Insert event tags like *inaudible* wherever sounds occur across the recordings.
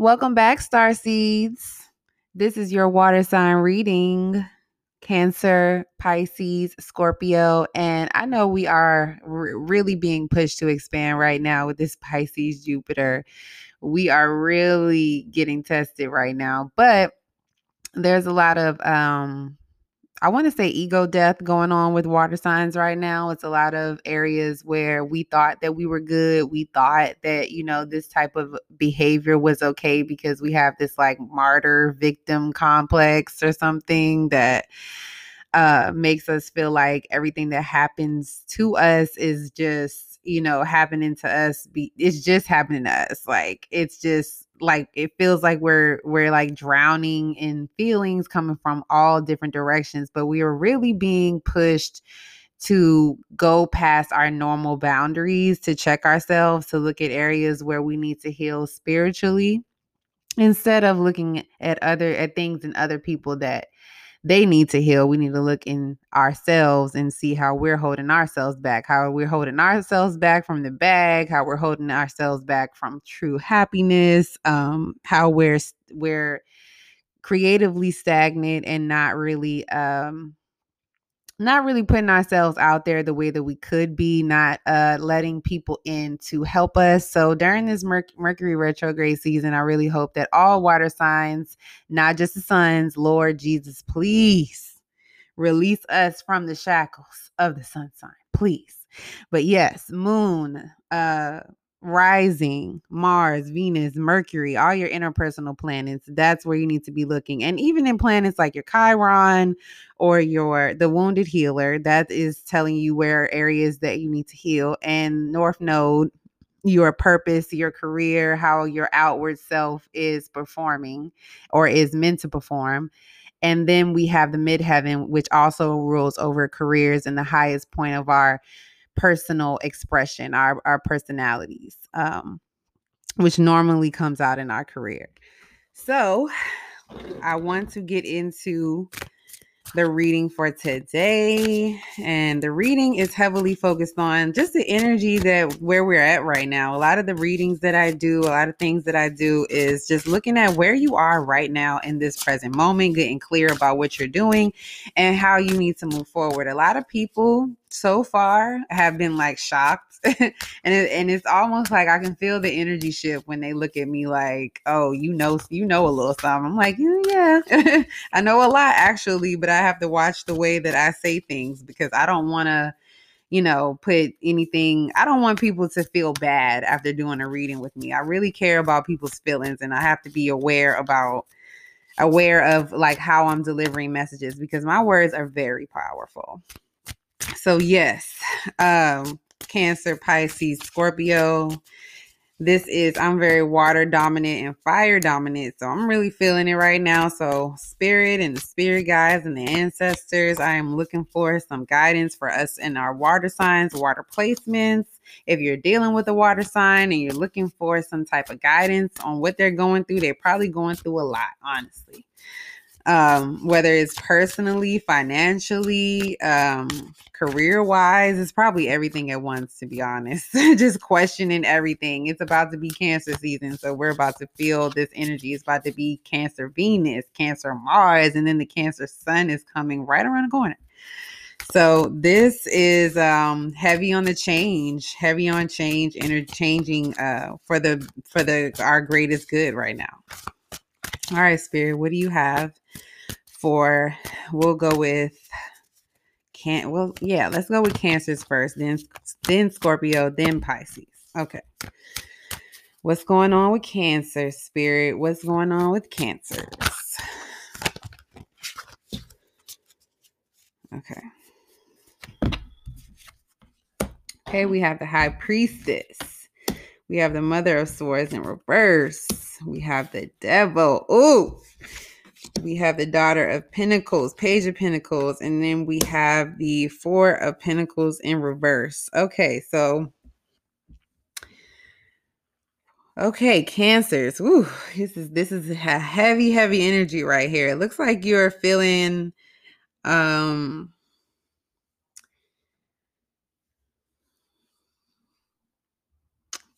Welcome back, Star Seeds. This is your water sign reading Cancer, Pisces, Scorpio. And I know we are r- really being pushed to expand right now with this Pisces Jupiter. We are really getting tested right now, but there's a lot of um I want to say ego death going on with water signs right now. It's a lot of areas where we thought that we were good. We thought that, you know, this type of behavior was okay because we have this like martyr victim complex or something that uh makes us feel like everything that happens to us is just you know happening to us be it's just happening to us like it's just like it feels like we're we're like drowning in feelings coming from all different directions but we are really being pushed to go past our normal boundaries to check ourselves to look at areas where we need to heal spiritually instead of looking at other at things and other people that they need to heal. We need to look in ourselves and see how we're holding ourselves back, how we're holding ourselves back from the bag, how we're holding ourselves back from true happiness, um, how we're we're creatively stagnant and not really um not really putting ourselves out there the way that we could be, not uh, letting people in to help us. So during this Mer- Mercury retrograde season, I really hope that all water signs, not just the suns, Lord Jesus, please release us from the shackles of the sun sign, please. But yes, moon, uh, rising, Mars, Venus, Mercury, all your interpersonal planets, that's where you need to be looking. And even in planets like your Chiron or your the wounded healer, that is telling you where areas that you need to heal. And North Node, your purpose, your career, how your outward self is performing or is meant to perform. And then we have the midheaven, which also rules over careers and the highest point of our personal expression, our, our personalities, um, which normally comes out in our career. So I want to get into the reading for today. And the reading is heavily focused on just the energy that where we're at right now. A lot of the readings that I do, a lot of things that I do is just looking at where you are right now in this present moment, getting clear about what you're doing and how you need to move forward. A lot of people so far have been like shocked. *laughs* And it, and it's almost like I can feel the energy shift when they look at me like oh you know you know a little something. I'm like mm, yeah, yeah. *laughs* I know a lot actually but I have to watch the way that I say things because I don't want to you know put anything I don't want people to feel bad after doing a reading with me. I really care about people's feelings and I have to be aware about aware of like how I'm delivering messages because my words are very powerful so yes um cancer pisces scorpio this is i'm very water dominant and fire dominant so i'm really feeling it right now. So spirit and the spirit guides and the ancestors i am looking for some guidance for us in our water signs water placements. If you're dealing with a water sign and you're looking for some type of guidance on what they're going through they're probably going through a lot honestly um, whether it's personally, financially, um, career wise, it's probably everything at once, to be honest. *laughs* Just questioning everything. It's about to be Cancer season. So we're about to feel this energy. It's about to be Cancer Venus, Cancer Mars, and then the Cancer Sun is coming right around the corner. So this is um heavy on the change, heavy on change, interchanging uh for the for the our greatest good right now. All right, Spirit, what do you have for? We'll go with can't well, yeah, let's go with Cancers first, then then Scorpio, then Pisces. Okay. What's going on with Cancer, Spirit? What's going on with Cancers? Okay. Okay, we have the High Priestess. We have the Mother of Swords in reverse. We have the Devil. Ooh. We have the Daughter of Pentacles, Page of Pentacles, and then we have the Four of Pentacles in reverse. Okay, so Okay, cancers. Ooh, this is this is a heavy, heavy energy right here. It looks like you're feeling um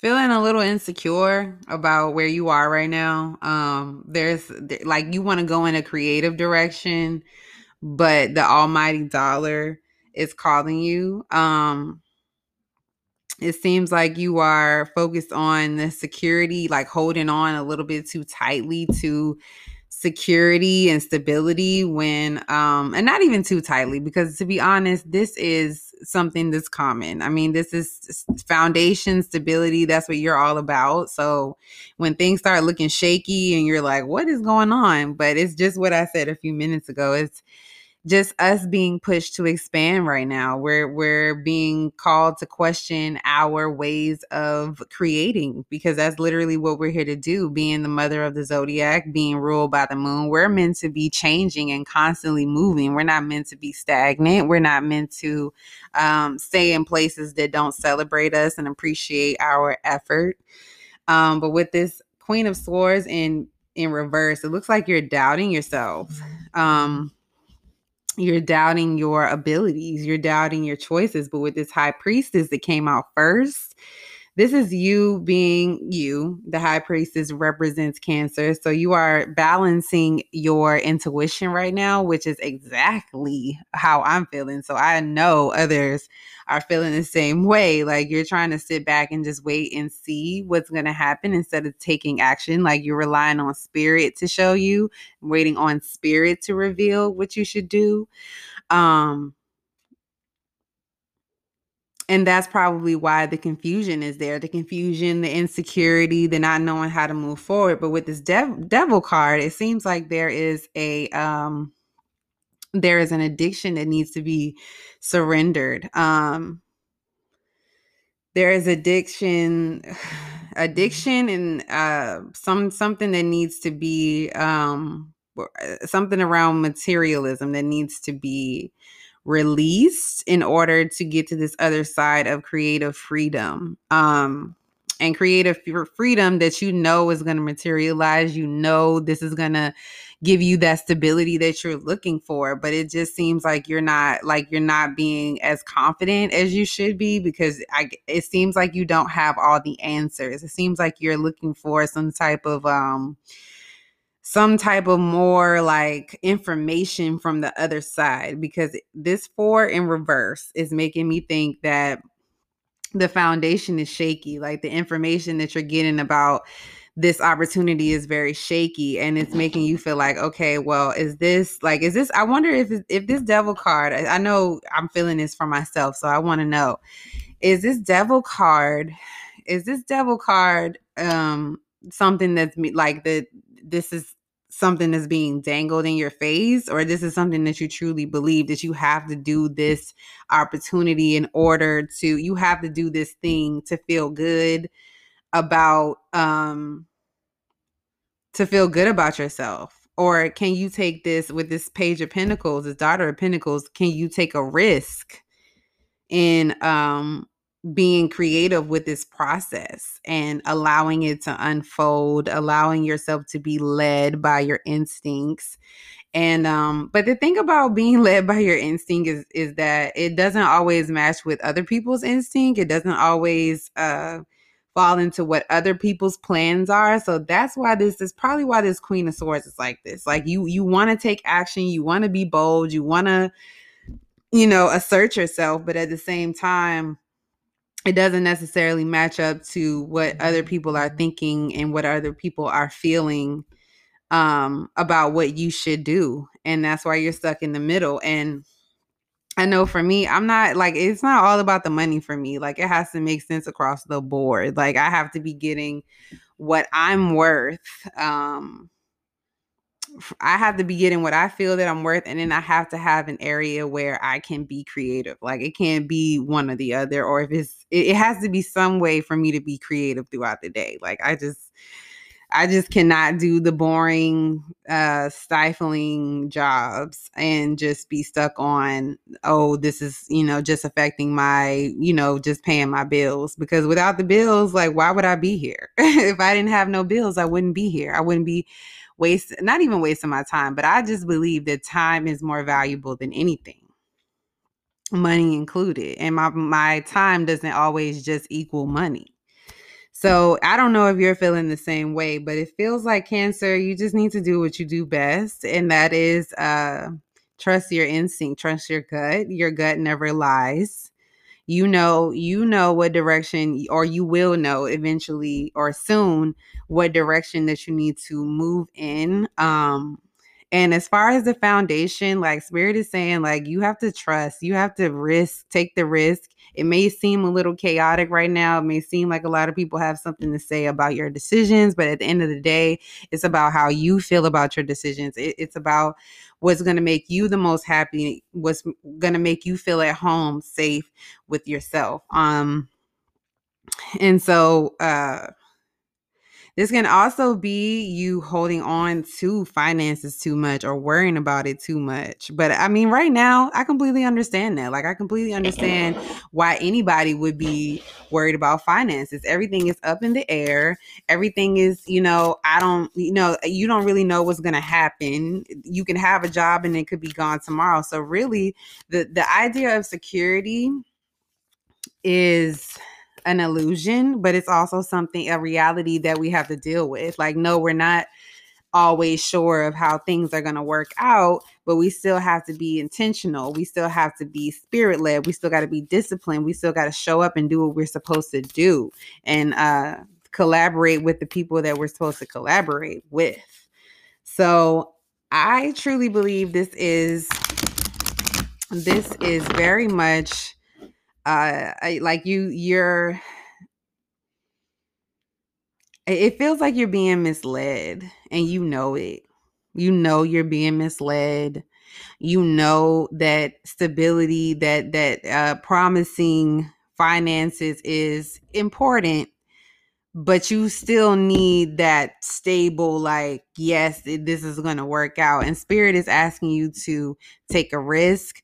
feeling a little insecure about where you are right now. Um, there's like you want to go in a creative direction, but the almighty dollar is calling you. Um, it seems like you are focused on the security, like holding on a little bit too tightly to security and stability when um and not even too tightly because to be honest this is something that's common. I mean this is foundation stability that's what you're all about. So when things start looking shaky and you're like what is going on? But it's just what i said a few minutes ago it's just us being pushed to expand right now. We're we're being called to question our ways of creating because that's literally what we're here to do. Being the mother of the zodiac, being ruled by the moon, we're meant to be changing and constantly moving. We're not meant to be stagnant. We're not meant to um, stay in places that don't celebrate us and appreciate our effort. Um, but with this Queen of Swords in in reverse, it looks like you're doubting yourself. Um, you're doubting your abilities, you're doubting your choices. But with this high priestess that came out first, this is you being you. The high priestess represents Cancer. So you are balancing your intuition right now, which is exactly how I'm feeling. So I know others are feeling the same way. Like you're trying to sit back and just wait and see what's going to happen instead of taking action. Like you're relying on spirit to show you, waiting on spirit to reveal what you should do. Um, and that's probably why the confusion is there the confusion the insecurity the not knowing how to move forward. But with this dev- devil card it seems like there is a um there is an addiction that needs to be surrendered. Um there is addiction *sighs* addiction and uh some something that needs to be um something around materialism that needs to be released in order to get to this other side of creative freedom. Um, and creative freedom that you know is going to materialize. You know, this is going to give you that stability that you're looking for but it just seems like you're not like you're not being as confident as you should be because I it seems like you don't have all the answers. It seems like you're looking for some type of um some type of more like information from the other side because this four in reverse is making me think that the foundation is shaky like the information that you're getting about this opportunity is very shaky and it's making you feel like okay well is this like is this i wonder if if this devil card i know i'm feeling this for myself so i want to know is this devil card is this devil card um something that's me like the this is something that's being dangled in your face or this is something that you truly believe that you have to do this opportunity in order to you have to do this thing to feel good about um to feel good about yourself? Or can you take this with this page of pentacles this daughter of pentacles can you take a risk in um being creative with this process and allowing it to unfold, allowing yourself to be led by your instincts. And um but the thing about being *laughs* led by your instinct is is that it doesn't always match with other people's instinct. It doesn't always uh fall into what other people's plans are. So that's why this is probably why this Queen of Swords is like this. Like you you want to take action, you want to be bold, you want to you know assert yourself, but at the same time it doesn't necessarily match up to what other people are thinking and what other people are feeling um, about what you should do. And that's why you're stuck in the middle. And I know for me, I'm not like, it's not all about the money for me. Like, it has to make sense across the board. Like, I have to be getting what I'm worth. Um, I have to be getting what I feel that I'm worth, and then I have to have an area where I can be creative. Like it can't be one or the other, or if it's, it, it has to be some way for me to be creative throughout the day. Like I just, I just cannot do the boring, uh, stifling jobs and just be stuck on, oh, this is, you know, just affecting my, you know, just paying my bills. Because without the bills, like, why would I be here? *laughs* if I didn't have no bills, I wouldn't be here. I wouldn't be waste not even wasting my time, but I just believe that time is more valuable than anything. Money included. And my my time doesn't always just equal money. So I don't know if you're feeling the same way, but it feels like cancer, you just need to do what you do best. And that is uh trust your instinct, trust your gut. Your gut never lies. You know, you know what direction or you will know eventually or soon what direction that you need to move in. Um and as far as the foundation, like Spirit is saying, like you have to trust, you have to risk, take the risk. It may seem a little chaotic right now. It may seem like a lot of people have something to say about your decisions, but at the end of the day, it's about how you feel about your decisions. It, it's about what's going to make you the most happy, what's going to make you feel at home, safe with yourself. Um, and so, uh, this can also be you holding on to finances too much or worrying about it too much. But I mean, right now, I completely understand that. Like, I completely understand why anybody would be worried about finances. Everything is up in the air. Everything is, you know, I don't, you know, you don't really know what's going to happen. You can have a job and it could be gone tomorrow. So, really, the, the idea of security is an illusion, but it's also something, a reality that we have to deal with. Like, no, we're not always sure of how things are going to work out, but we still have to be intentional. We still have to be spirit led. We still got to be disciplined. We still got to show up and do what we're supposed to do and uh, collaborate with the people that we're supposed to collaborate with. So, I truly believe this is this is very much uh I, like you you're it feels like you're being misled and you know it. You know you're being misled. You know that stability that that uh promising finances is important but you still need that stable like yes this is going to work out and spirit is asking you to take a risk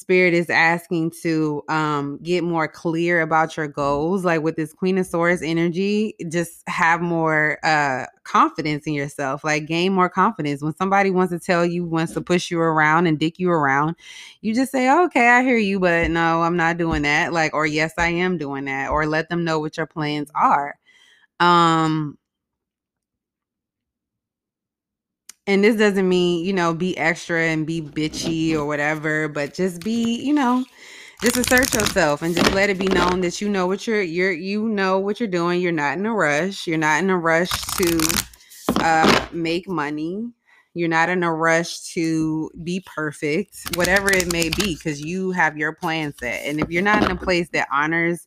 spirit is asking to um get more clear about your goals like with this queen of swords energy just have more uh confidence in yourself like gain more confidence. When somebody wants to tell you wants to push you around and dick you around you just say okay i hear you but no i'm not doing that like or yes i am doing that or let them know what your plans are. Um and this doesn't mean you know be extra and be bitchy or whatever but just be you know just assert yourself and just let it be known that you know what you're you're you know what you're doing. You're not in a rush. You're not in a rush to uh make money. You're not in a rush to be perfect whatever it may be because you have your plan set. And if you're not in a place that honors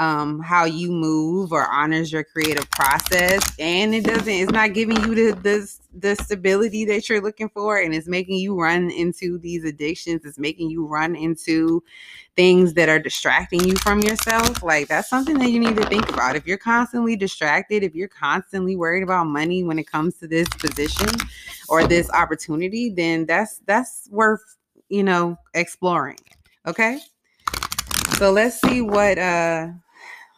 um how you move or honors your creative process and it doesn't it's not giving you the the, the stability that you're looking for and it's making you run into these addictions it's making you run into things that are distracting you from yourself like that's something that you need to think about if you're constantly distracted if you're constantly worried about money when it comes to this position or this opportunity then that's that's worth you know exploring okay so let's see what uh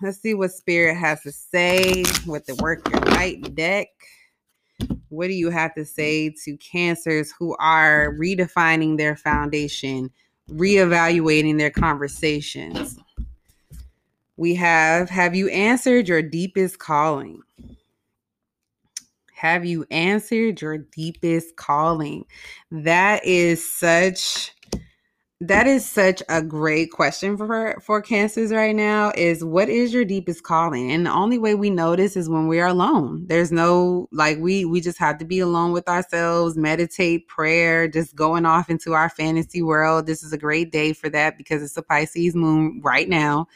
Let's see what Spirit has to say with the Work Your Light deck. What do you have to mm. say to cancers who are redefining their foundation, reevaluating their conversations? We have Have you answered your deepest calling? Have you answered your deepest calling? That is such that is such a great question for for cancers right now is what is your deepest calling? And the only way we this is when we are alone. There's no like we we just have to be alone with ourselves meditate prayer just going off into our fantasy world. This is a great day for that because it's a pisces moon right now.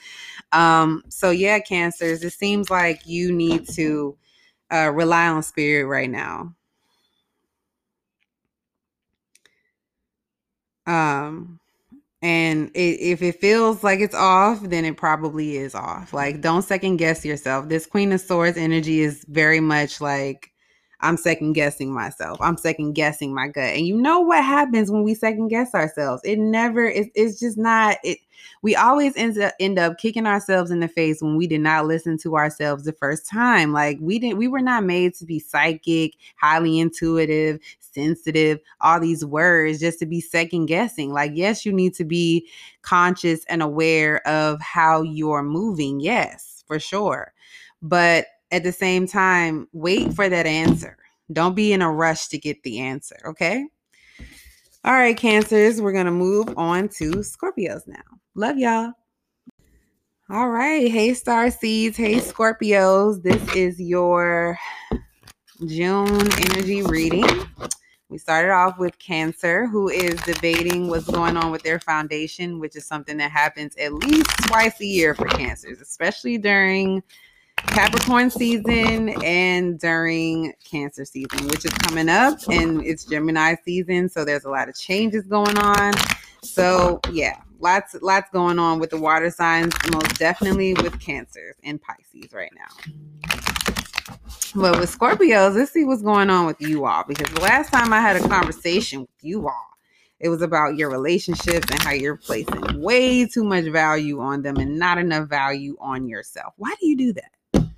Um so yeah cancers it seems like you need to uh rely on spirit right now. Um and it, if it feels like it's off, then it probably is off. Mm-hmm. Like, don't second guess yourself. This Queen of Swords energy is very much like I'm second guessing myself. I'm second guessing my gut. And you know what happens when we second guess ourselves? It never, it, it's just not, it, we always end up, end up kicking ourselves in the face when we did not listen to ourselves the first time. Like we didn't, we were not made to be psychic, highly intuitive, sensitive, all these words just to be second guessing. Like, yes, you need to be conscious and aware of how you're moving. Yes, for sure But at the same time, wait for that answer. Don't be in a rush to get the answer, okay? All right, Cancers, we're going to move on to Scorpios now. Love y'all. All right. Hey, Star Seeds. Hey, Scorpios. This is your June energy reading. We started off with Cancer, who is debating what's going on with their foundation, which is something that happens at least twice a year for Cancers, especially during Capricorn season and during Cancer season, which is coming up, and it's Gemini season. So there's a lot of changes going on. So yeah, lots lots going on with the water signs, most definitely with Cancers and Pisces right now. But with Scorpios, let's see what's going on with you all because the last time I had a conversation with you all, it was about your relationships and how you're placing way too much value on them and not enough value on yourself. Why do you do that?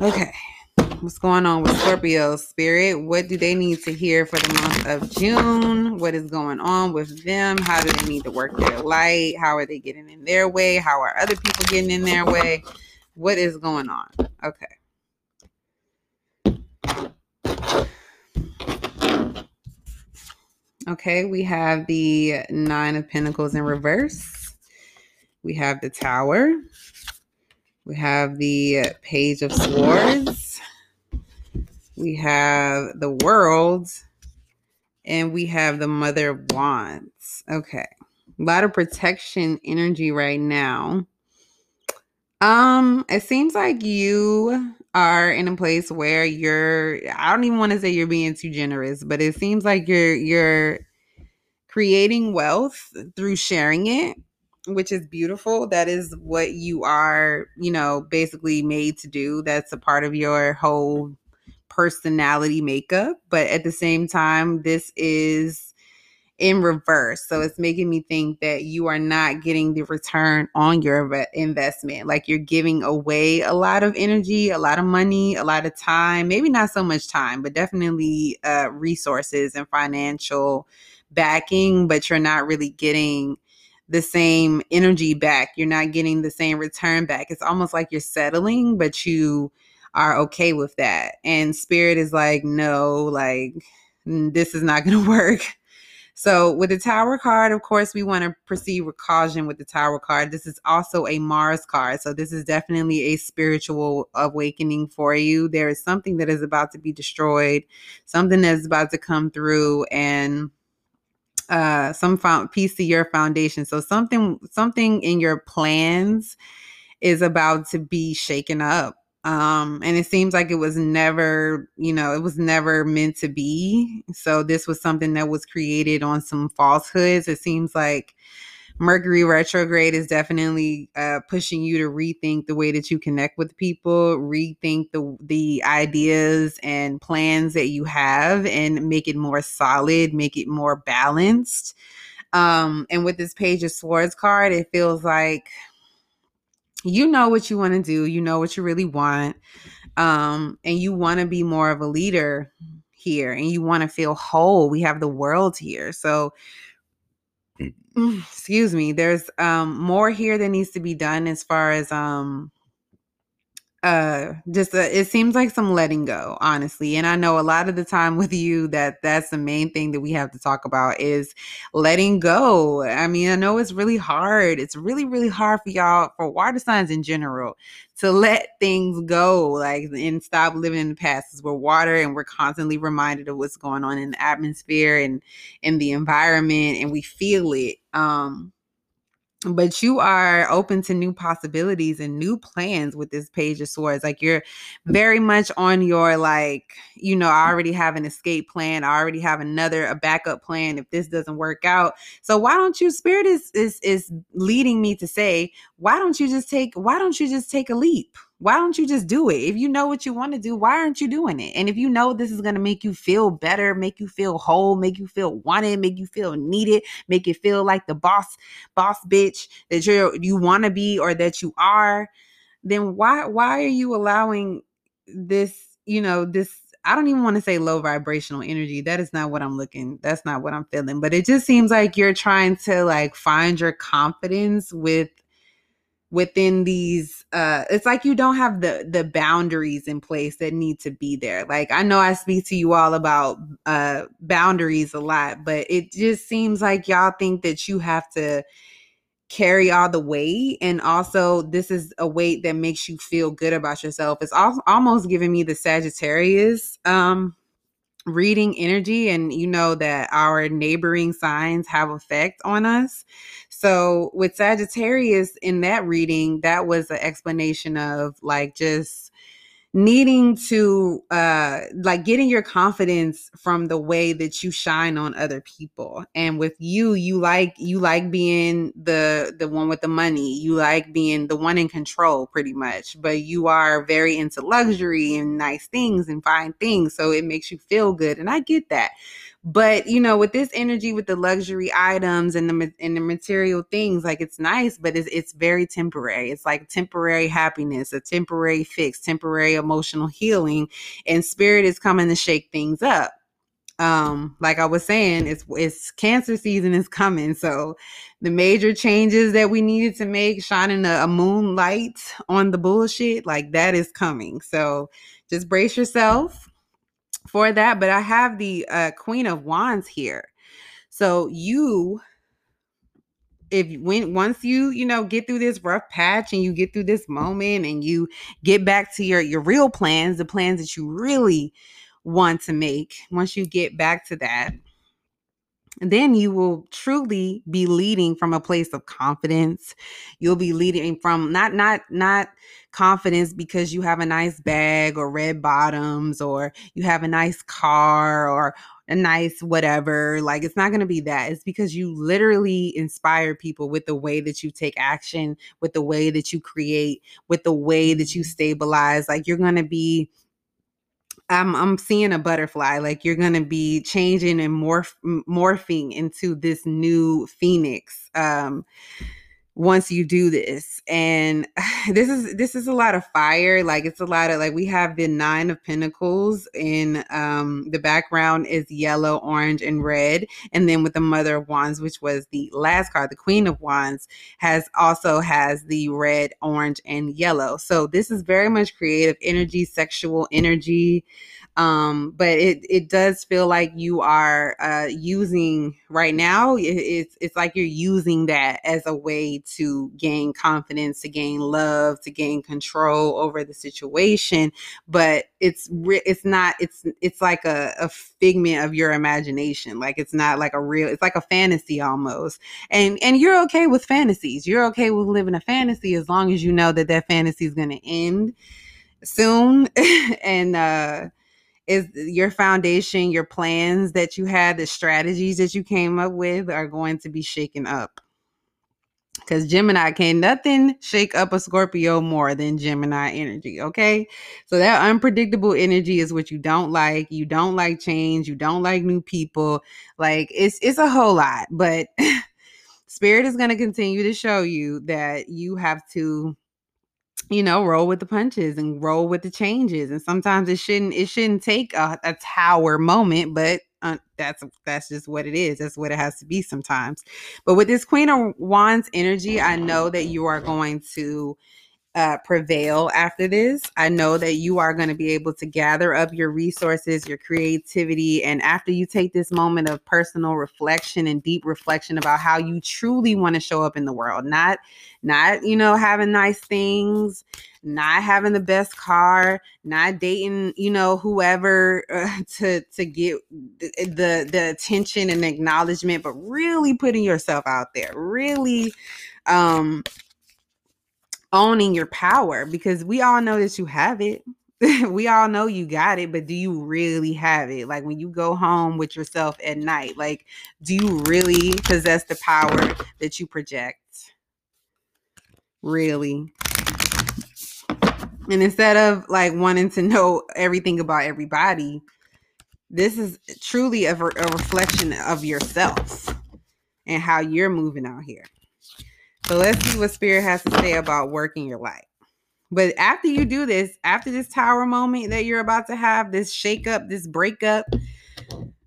Okay. What's going on with Scorpio spirit? What do they need to hear for the month of June? What is going on with them? How do they need to work their light? How are they getting in their way? How are other people getting in their way? What is going on? Okay. Okay, we have the Nine of Pentacles in reverse. We have the Tower. We have the Page of Swords. We have the World. And we have the Mother of Wands. Okay. A lot of protection energy right now. Um, it seems like you are in a place where you're I don't even want to say you're being too generous, but it seems like you're you're creating wealth through sharing it, which is beautiful. That is what you are, you know, basically made to do. That's a part of your whole personality makeup, but at the same time this is in reverse. So it's making me think that you are not getting the return on your investment. Like you're giving away a lot of energy, a lot of money, a lot of time, maybe not so much time, but definitely uh, resources and financial backing, but you're not really getting the same energy back. You're not getting the same return back. It's almost like you're settling, but you are okay with that. And spirit is like, no, like, this is not going *laughs* to work so with the Tower card, of course, we want to proceed with caution with the Tower card. This is also a Mars card. So this is definitely a spiritual awakening for you. There is something that is about to be destroyed, something that is about to come through and uh some found piece of your foundation. So something something in your plans is about to be shaken up um and it seems like it was never you know it was never meant to be. So this was something that was created on some falsehoods. It seems like mercury retrograde is definitely uh, pushing you to rethink the way that you connect with people rethink the the ideas and plans that you have and make it more solid make it more balanced. Um and with this page of swords card it feels like you know what you want to do, you know what you really want, um, and you want to be more of a leader here and you want to feel whole. We have the world here. So, excuse me, there's um, more here that needs to be done as far as um, uh just uh, it seems like some letting go honestly. And i know a lot of the time with you that that's the main thing that we have to talk about is letting go. I mean i know it's really hard. It's really really hard for y'all for water signs in general to let things go like and stop living in the past. Because we're water and we're constantly reminded of what's going on in the atmosphere and in the environment and we feel it. Um but you are open to new possibilities and new plans with this page of swords like you're very much on your like you know i already have an escape plan i already have another a backup plan if this doesn't work out. So why don't you spirit is is is leading me to say why don't you just take why don't you just take a leap why don't you just do it? If you know what you want to do, why aren't you doing it? And if you know this is going to make you feel better, make you feel whole, make you feel wanted, make you feel needed, make you feel like the boss boss bitch that you you want to be or that you are, then why why are you allowing this, you know, this I don't even want to say low vibrational energy. That is not what I'm looking. That's not what I'm feeling. But it just seems like you're trying to like find your confidence with within these uh it's like you don't have the the boundaries in place that need to be there. Like i know i speak to you all about uh boundaries a lot but it just seems like y'all think that you have to carry all the weight and also this is a weight that makes you feel good about yourself. It's al- almost giving me the sagittarius um reading energy and you know that our neighboring signs have effect on us. So with sagittarius in that reading that was an explanation of like just needing to uh like getting your confidence from the way that you shine on other people. And with you you like you like being the the one with the money. You like being the one in control pretty much. But you are very into luxury and nice things and fine things. So it makes you feel good. And i get that but you know, with this energy, with the luxury items and the and the material things, like it's nice, but it's it's very temporary. It's like temporary happiness, a temporary fix, temporary emotional healing, and spirit is coming to shake things up. Um like i was saying it's it's cancer season is coming so the major changes that we needed to make shining a, a moonlight on the bullshit like that is coming. So just brace yourself for that. But I have the uh, Queen of Wands here. So you if when once you you know get through this rough patch and you get through this moment and you get back to your your real plans the plans that you really want to make once you get back to that then you will truly be leading from a place of confidence. You'll be leading from not not not confidence because you have a nice bag or red bottoms or you have a nice car or a nice whatever like it's not going to be that. It's because you literally inspire people with the way that you take action with the way that you create with the way that you mm-hmm. stabilize. Like you're going to be I'm I'm seeing a butterfly. Like you're gonna be changing and morph morphing into this new phoenix. Um, once you do this and *sighs* this is this is a lot of fire like it's a lot of like we have the nine of pentacles in um the background is yellow orange and red and then with the mother of wands which was the last card the queen of wands has also has the red orange and yellow. So this is very much creative energy sexual energy um but it it does feel like you are uh using right now it, it's it's like you're using that as a way to gain confidence to gain love to gain control over the situation. But it's it's not it's it's like a, a figment of your imagination. Like it's not like a real it's like a fantasy almost. And and you're okay with fantasies. You're okay with living a fantasy as long as you know that that fantasy is going to end soon. *laughs* And uh is your foundation, your plans that you had, the strategies that you came up with are going to be shaken up. Because Gemini can nothing shake up a Scorpio more than Gemini energy. Okay. So that unpredictable energy is what you don't like. You don't like change. You don't like new people. Like it's it's a whole lot. But *laughs* spirit is going to continue to show you that you have to you know roll with the punches and roll with the changes and sometimes it shouldn't it shouldn't take a, a tower moment but uh, that's that's just what it is that's what it has to be sometimes. But with this queen of wands energy i know that you are going to uh, prevail after this. I know that you are going to be able to gather up your resources, your creativity, and after you take this moment of personal reflection and deep reflection about how you truly want to show up in the world, not not you know having nice things, not having the best car, not dating you know whoever uh, *laughs* to to get the, the the attention and acknowledgement, but really putting yourself out there, really um owning your power because we all know that you have it. *laughs* we all know you got it, but do you really have it? Like when you go home with yourself at night, like do you really possess the power that you project? Really? And instead of like wanting to know everything about everybody, this is truly a, a reflection of yourself and how you're moving out here. So let's see what spirit has to say about working your life. But after you do this, after this tower moment that you're about to have, this shakeup, this breakup,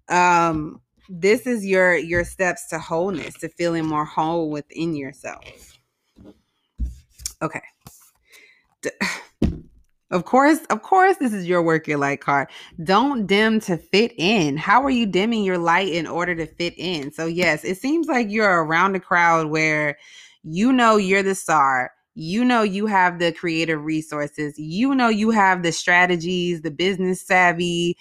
um, this is your your steps to wholeness, to feeling more whole within yourself. Okay. *sighs* Of course, of course, this is your work your light card. Don't dim to fit in. How are you dimming your light in order to fit in? So, yes, it seems like you're around a crowd where you know you're the star. You know you have the creative resources. You know you have the strategies, the business savvy.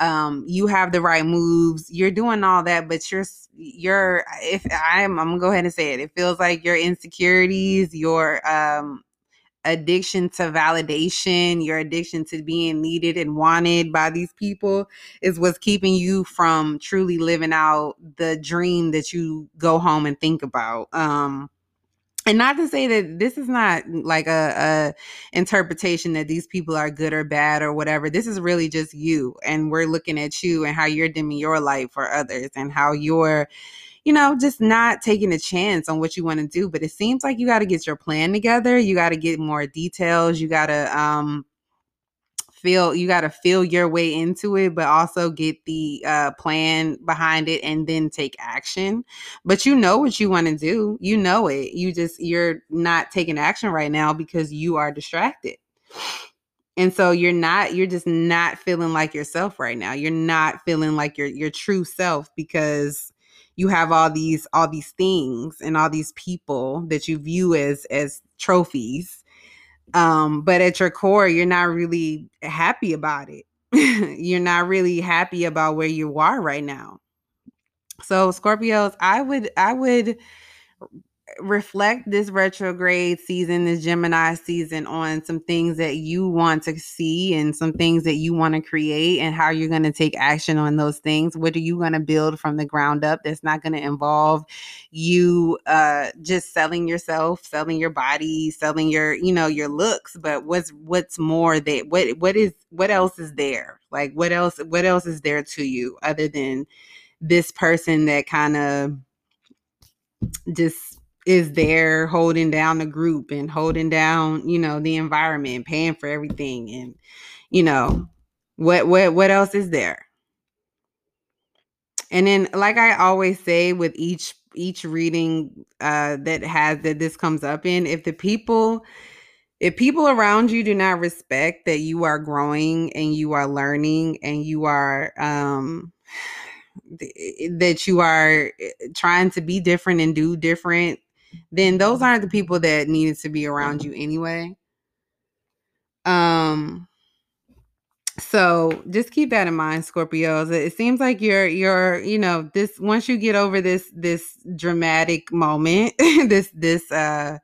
Um, you have the right moves. You're doing all that, but you're you're if I'm I'm gonna go ahead and say it. It feels like your insecurities, your um addiction to validation, your addiction to being needed and wanted by these people is what's keeping you from truly living out the dream that you go home and think about. Um and not to say that this is not like a, a interpretation that these people are good or bad or whatever this is really just you and we're looking at you and how you're dimming your light for others and how you're you know, just not taking a chance on what you want to do. But it seems like you got to get your plan together. You got to get more details. You got to um, feel you got to feel your way into it but also get the uh, plan behind it and then take action. But you know what you want to do. You know it. You just you're not taking action right now because you are distracted. And so you're not you're just not feeling like yourself right now. You're not feeling like your your true self because you have all these all these things and all these people that you view as as trophies um but at your core you're not really happy about it. *laughs* You're not really happy about where you are right now. So scorpios i would i would reflect this retrograde season, this Gemini season, on some things that you want to see and some things that you want to create, and how you're going to take action on those things. What are you going to build from the ground up that's not going to involve you uh, just selling yourself, selling your body, selling your, you know, your looks, but what's what's more that what what is what else is there? Like what else what else is there to you other than this person that kind of just is there holding down the group and holding down, you know, the environment, paying for everything and you know, what what what else is there? And then like I always say with each each reading uh that has that this comes up in, if the people if people around you do not respect that you are growing and you are learning and you are um that you are eh, trying to be different and do different then those aren't the people that needed to be around you anyway. Um so just keep that in mind scorpios it seems like you're you're you know this once you get over this this dramatic moment *laughs* this this uh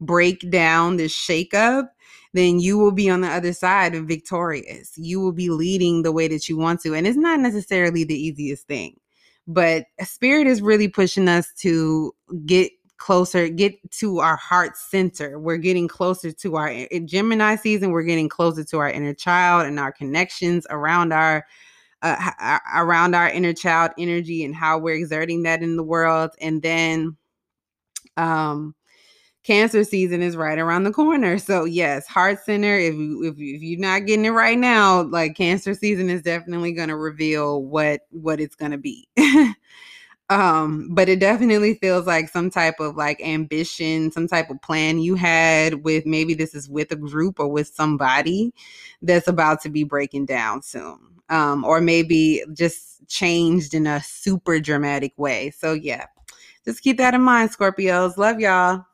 breakdown this shakeup then you will be on the other side of victorious. You will be leading the way that you want to and it's not necessarily the easiest thing but spirit is really pushing us to get closer, get to our heart center. We're getting closer to our in Gemini season, we're getting closer to our inner child and our connections around our uh, around our inner child energy and how we're exerting that in the world. And then um cancer season is right around the corner. So yes, heart center. If if, if you're not getting it right now, like cancer season is definitely going to reveal what what it's going to be. *laughs* um but it definitely feels like some type of like ambition some type of plan you had with maybe this is with a group or with somebody that's about to be breaking down soon um or maybe just changed in a super dramatic way. So yeah just keep that in mind scorpios. Love y'all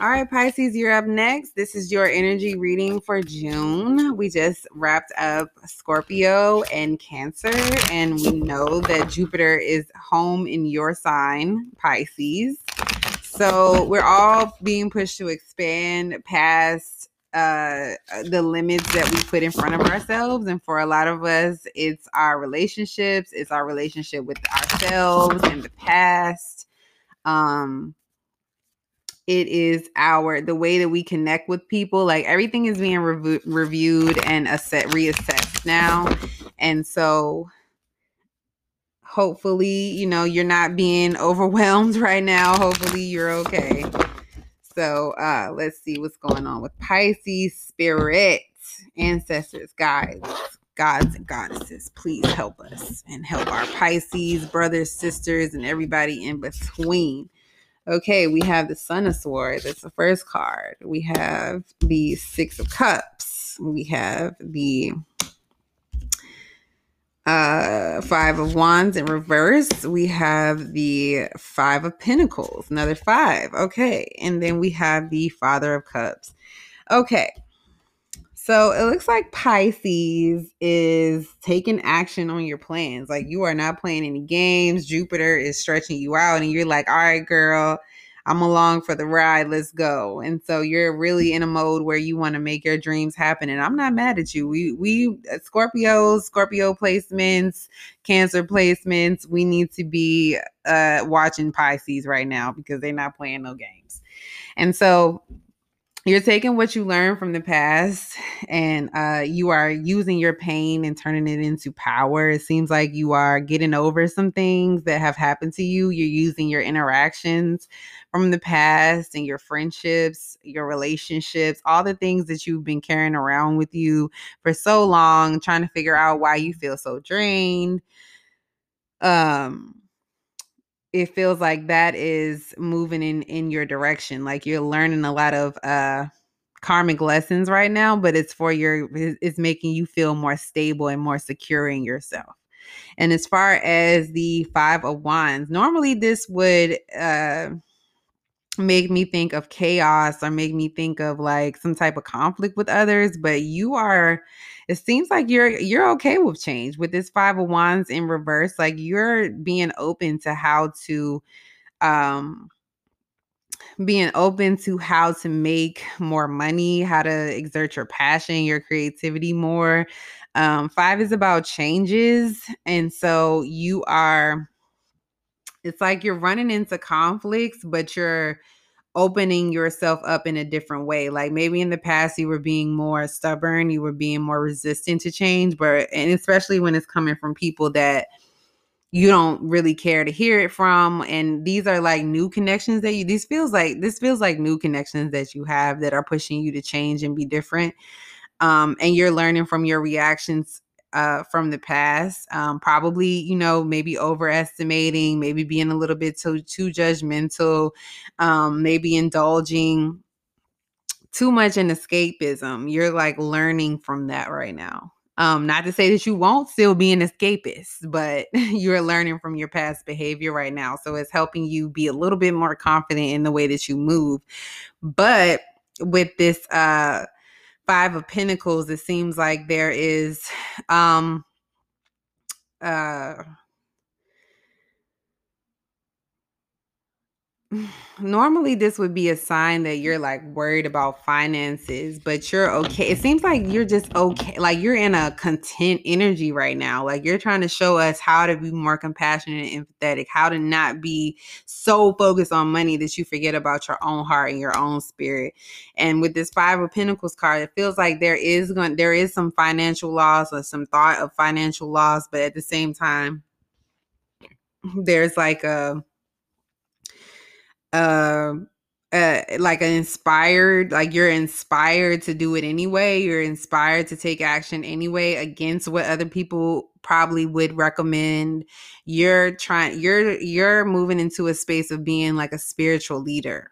all right, Pisces, you're up next. This is your energy reading for June. We just wrapped up Scorpio and Cancer, and we know that Jupiter is home in your sign, Pisces. So we're all being pushed to expand past uh the limits that we put in front of ourselves and for a lot of us it's our relationships it's our relationship with ourselves in the past um it is our the way that we connect with people like everything is being rev- reviewed and asset reassessed now. And so hopefully you know you're not being overwhelmed *laughs* right now. Hopefully you're okay. So uh let's see what's going on with pisces spirit ancestors guides gods and goddesses. Please help us and help our pisces brothers sisters and everybody in between Okay, we have the Son of Swords. That's the first card. We have the Six of Cups. We have the uh five of wands in reverse we have the five of pentacles another five okay and then we have the father of cups okay so it looks like Pisces is taking action on your plans. Like you are not playing any games. Jupiter is stretching you out, and you're like, all right, girl, I'm along for the ride. Let's go. And so you're really in a mode where you want to make your dreams happen. And I'm not mad at you. We we uh, Scorpios, Scorpio placements, Cancer placements, we need to be uh watching Pisces right now because they're not playing no games. And so you're taking what you learned from the past and uh, you are using your pain and turning it into power. It seems like you are getting over some things that have happened to you. You're using your interactions from the past and your friendships, your relationships, all the things that you've been carrying around with you for so long, trying to figure out why you feel so drained. Um, it feels like that is moving in in your direction like you're learning a lot of uh karmic lessons right now but it's for your it's making you feel more stable and more secure in yourself. And as far as the five of wands normally this would uh make me think of chaos or make me think of like some type of conflict with others but you are it seems like you're you're okay with change with this five of wands in reverse like you're being open to how to um being open to how to make more money how to exert your passion your creativity more. Um five is about changes and so you are it's like you're running into conflicts, but you're opening yourself up in a different way. Like maybe in the past you were being more stubborn, you were being more resistant to change, but and especially when it's coming from people that you don't really care to hear it from and these are like new connections that you this feels like this feels like new connections that you have that are pushing you to change and be different um and you're learning from your reactions uh, from the past. Um, probably, you know, maybe overestimating, maybe being a little bit too too judgmental, um, maybe indulging too much in escapism. You're like learning from that right now. Um, not to say that you won't still be an escapist, but *laughs* you're learning from your past behavior right now. So it's helping you be a little bit more confident in the way that you move. But with this uh five of pentacles it seems like there is um uh normally this would be a sign that you're like worried about finances but you're okay it seems like you're just okay like you're in a content energy right now. Like you're trying to show us how to be more compassionate and empathetic how to not be so focused on money that you forget about your own heart and your own spirit. And with this five of pentacles card it feels like there is going there is some financial loss or some thought of financial loss but at the same time there's like a um uh, like an inspired like you're inspired to do it anyway you're inspired to take action anyway against what other people probably would recommend. You're trying you're you're moving into a space of being like a spiritual leader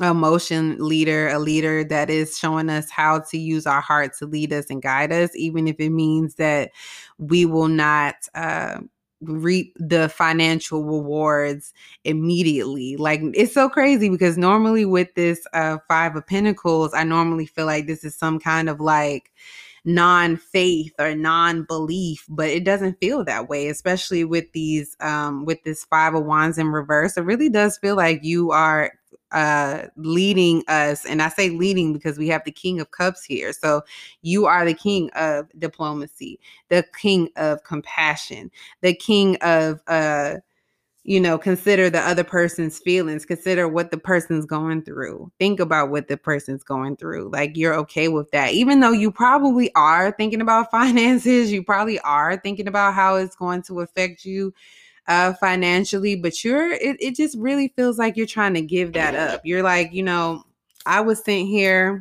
emotion leader a leader that is showing us how to use our heart to lead us and guide us even if it means that we will not uh reap the financial rewards immediately. Like it's so crazy because normally with this uh 5 of pentacles, I normally feel like this is some kind of like non-faith or non-belief but it doesn't feel that way especially with these um with this five of wands in reverse it really does feel like you are uh leading us and i say leading because we have the king of cups here. So you are the king of diplomacy the king of compassion the king of uh you know consider the other person's feelings consider what the person's going through think about what the person's going through like you're okay with that. Even though you probably are thinking about *laughs* finances you probably are thinking about how it's going to affect you uh, financially, but you're it, it just really feels like you're trying to give that up. You're like, you know, I was sent here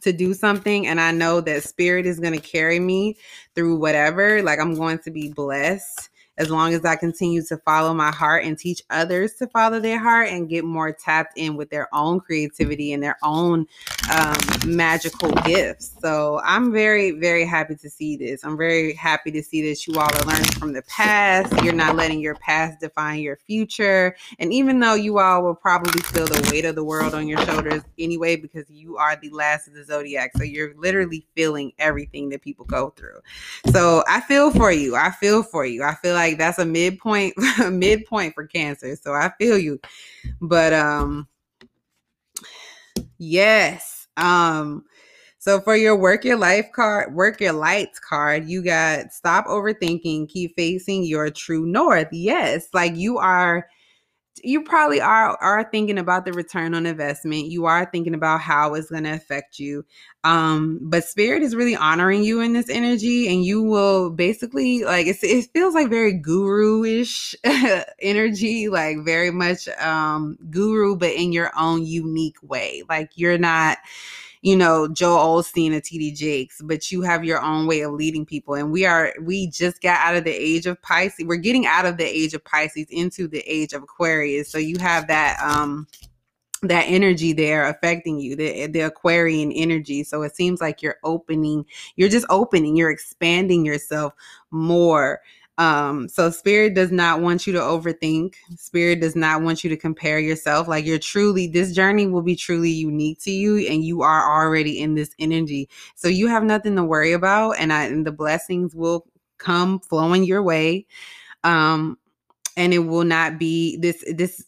to do something and I know that spirit is going to carry me through whatever. Like I'm going to be blessed as long as I continue to follow my heart and teach others to follow their heart and get more tapped in with their own creativity and their own um, magical gifts. So I'm very, very happy to see this. I'm very happy to see that you all are learning from the past. You're not letting your past define your future. And even though you all will probably feel the weight of the world on your shoulders anyway, because you are the last of the zodiac. So you're literally feeling everything that people go through. So I feel for you. I feel for you. I feel like that's a midpoint, *laughs* midpoint for cancer. So I feel you. But um yes. Um so for your work your life card, work your lights card, you got stop overthinking, keep facing your true north. Yes, like you are you probably are are thinking about the return on investment. You are thinking about how it's going to affect you. Um, but spirit is really honoring you in this energy, and you will basically like it feels like very guru-ish *laughs* energy, like very much um guru, but in your own unique way. Like you're not you know, Joel Osteen or TD Jakes, but you have your own way of leading people. And we are, we just got out of the age of Pisces. We're getting out of the age of Pisces into the age of Aquarius. So you have that, um, that energy there affecting you the the aquarian energy so it seems like you're opening you're just opening you're expanding yourself more um, so spirit does not want you to overthink. Spirit does not want you to compare yourself. Like you're truly, this journey will be truly unique to you, and you are already in this energy. So you have nothing to worry about, and, I, and the blessings will come flowing your way. Um, and it will not be this this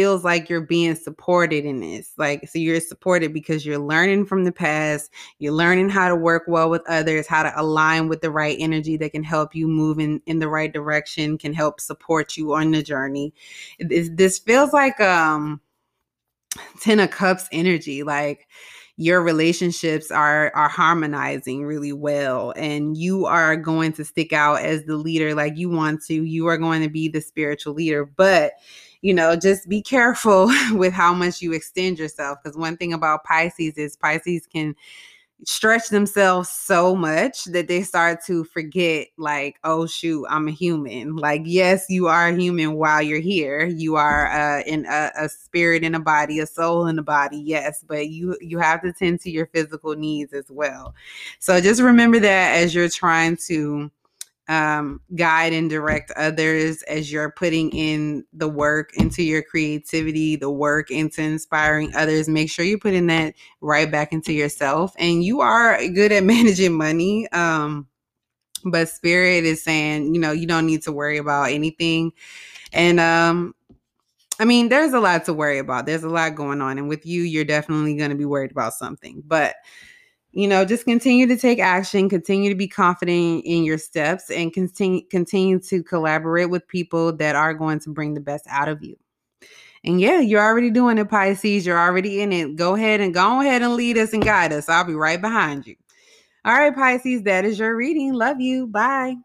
feels like you're being supported in this. Like, so you're supported because you're learning from the past, you're learning how to work well with others, how to align with the right energy that can help you move in, in the right direction, can help support you on the journey. This, this feels like um Ten of Cups energy. Like, your relationships are are harmonizing really well and you are going to stick out as the leader like you want to you are going to be the spiritual leader but you know, just be careful *laughs* with how much you extend yourself. Because one thing about Pisces is Pisces can stretch themselves so much that they start to forget like oh shoot i'm a human like yes you are a human while you're here you are uh, in a, a spirit in a body a soul in a body yes but you you have to tend to your physical needs as well so just remember that as you're trying to um, guide and direct others as you're putting in the work into your creativity, the work into inspiring others. Make sure you're putting that right back into yourself. And you are good at *laughs* managing money. Um, but spirit is saying, you know, you don't need to worry about anything. And um, I mean, there's a lot to worry about. There's a lot going on. And with you, you're definitely going to be worried about something. But you know just continue to take action continue to be confident in your steps and continue continue to collaborate with people that are going to bring the best out of you. And yeah you're already doing it pisces. You're already in it. Go ahead and go ahead and lead us and guide us. I'll be right behind you. All right pisces that is your reading. Love you. Bye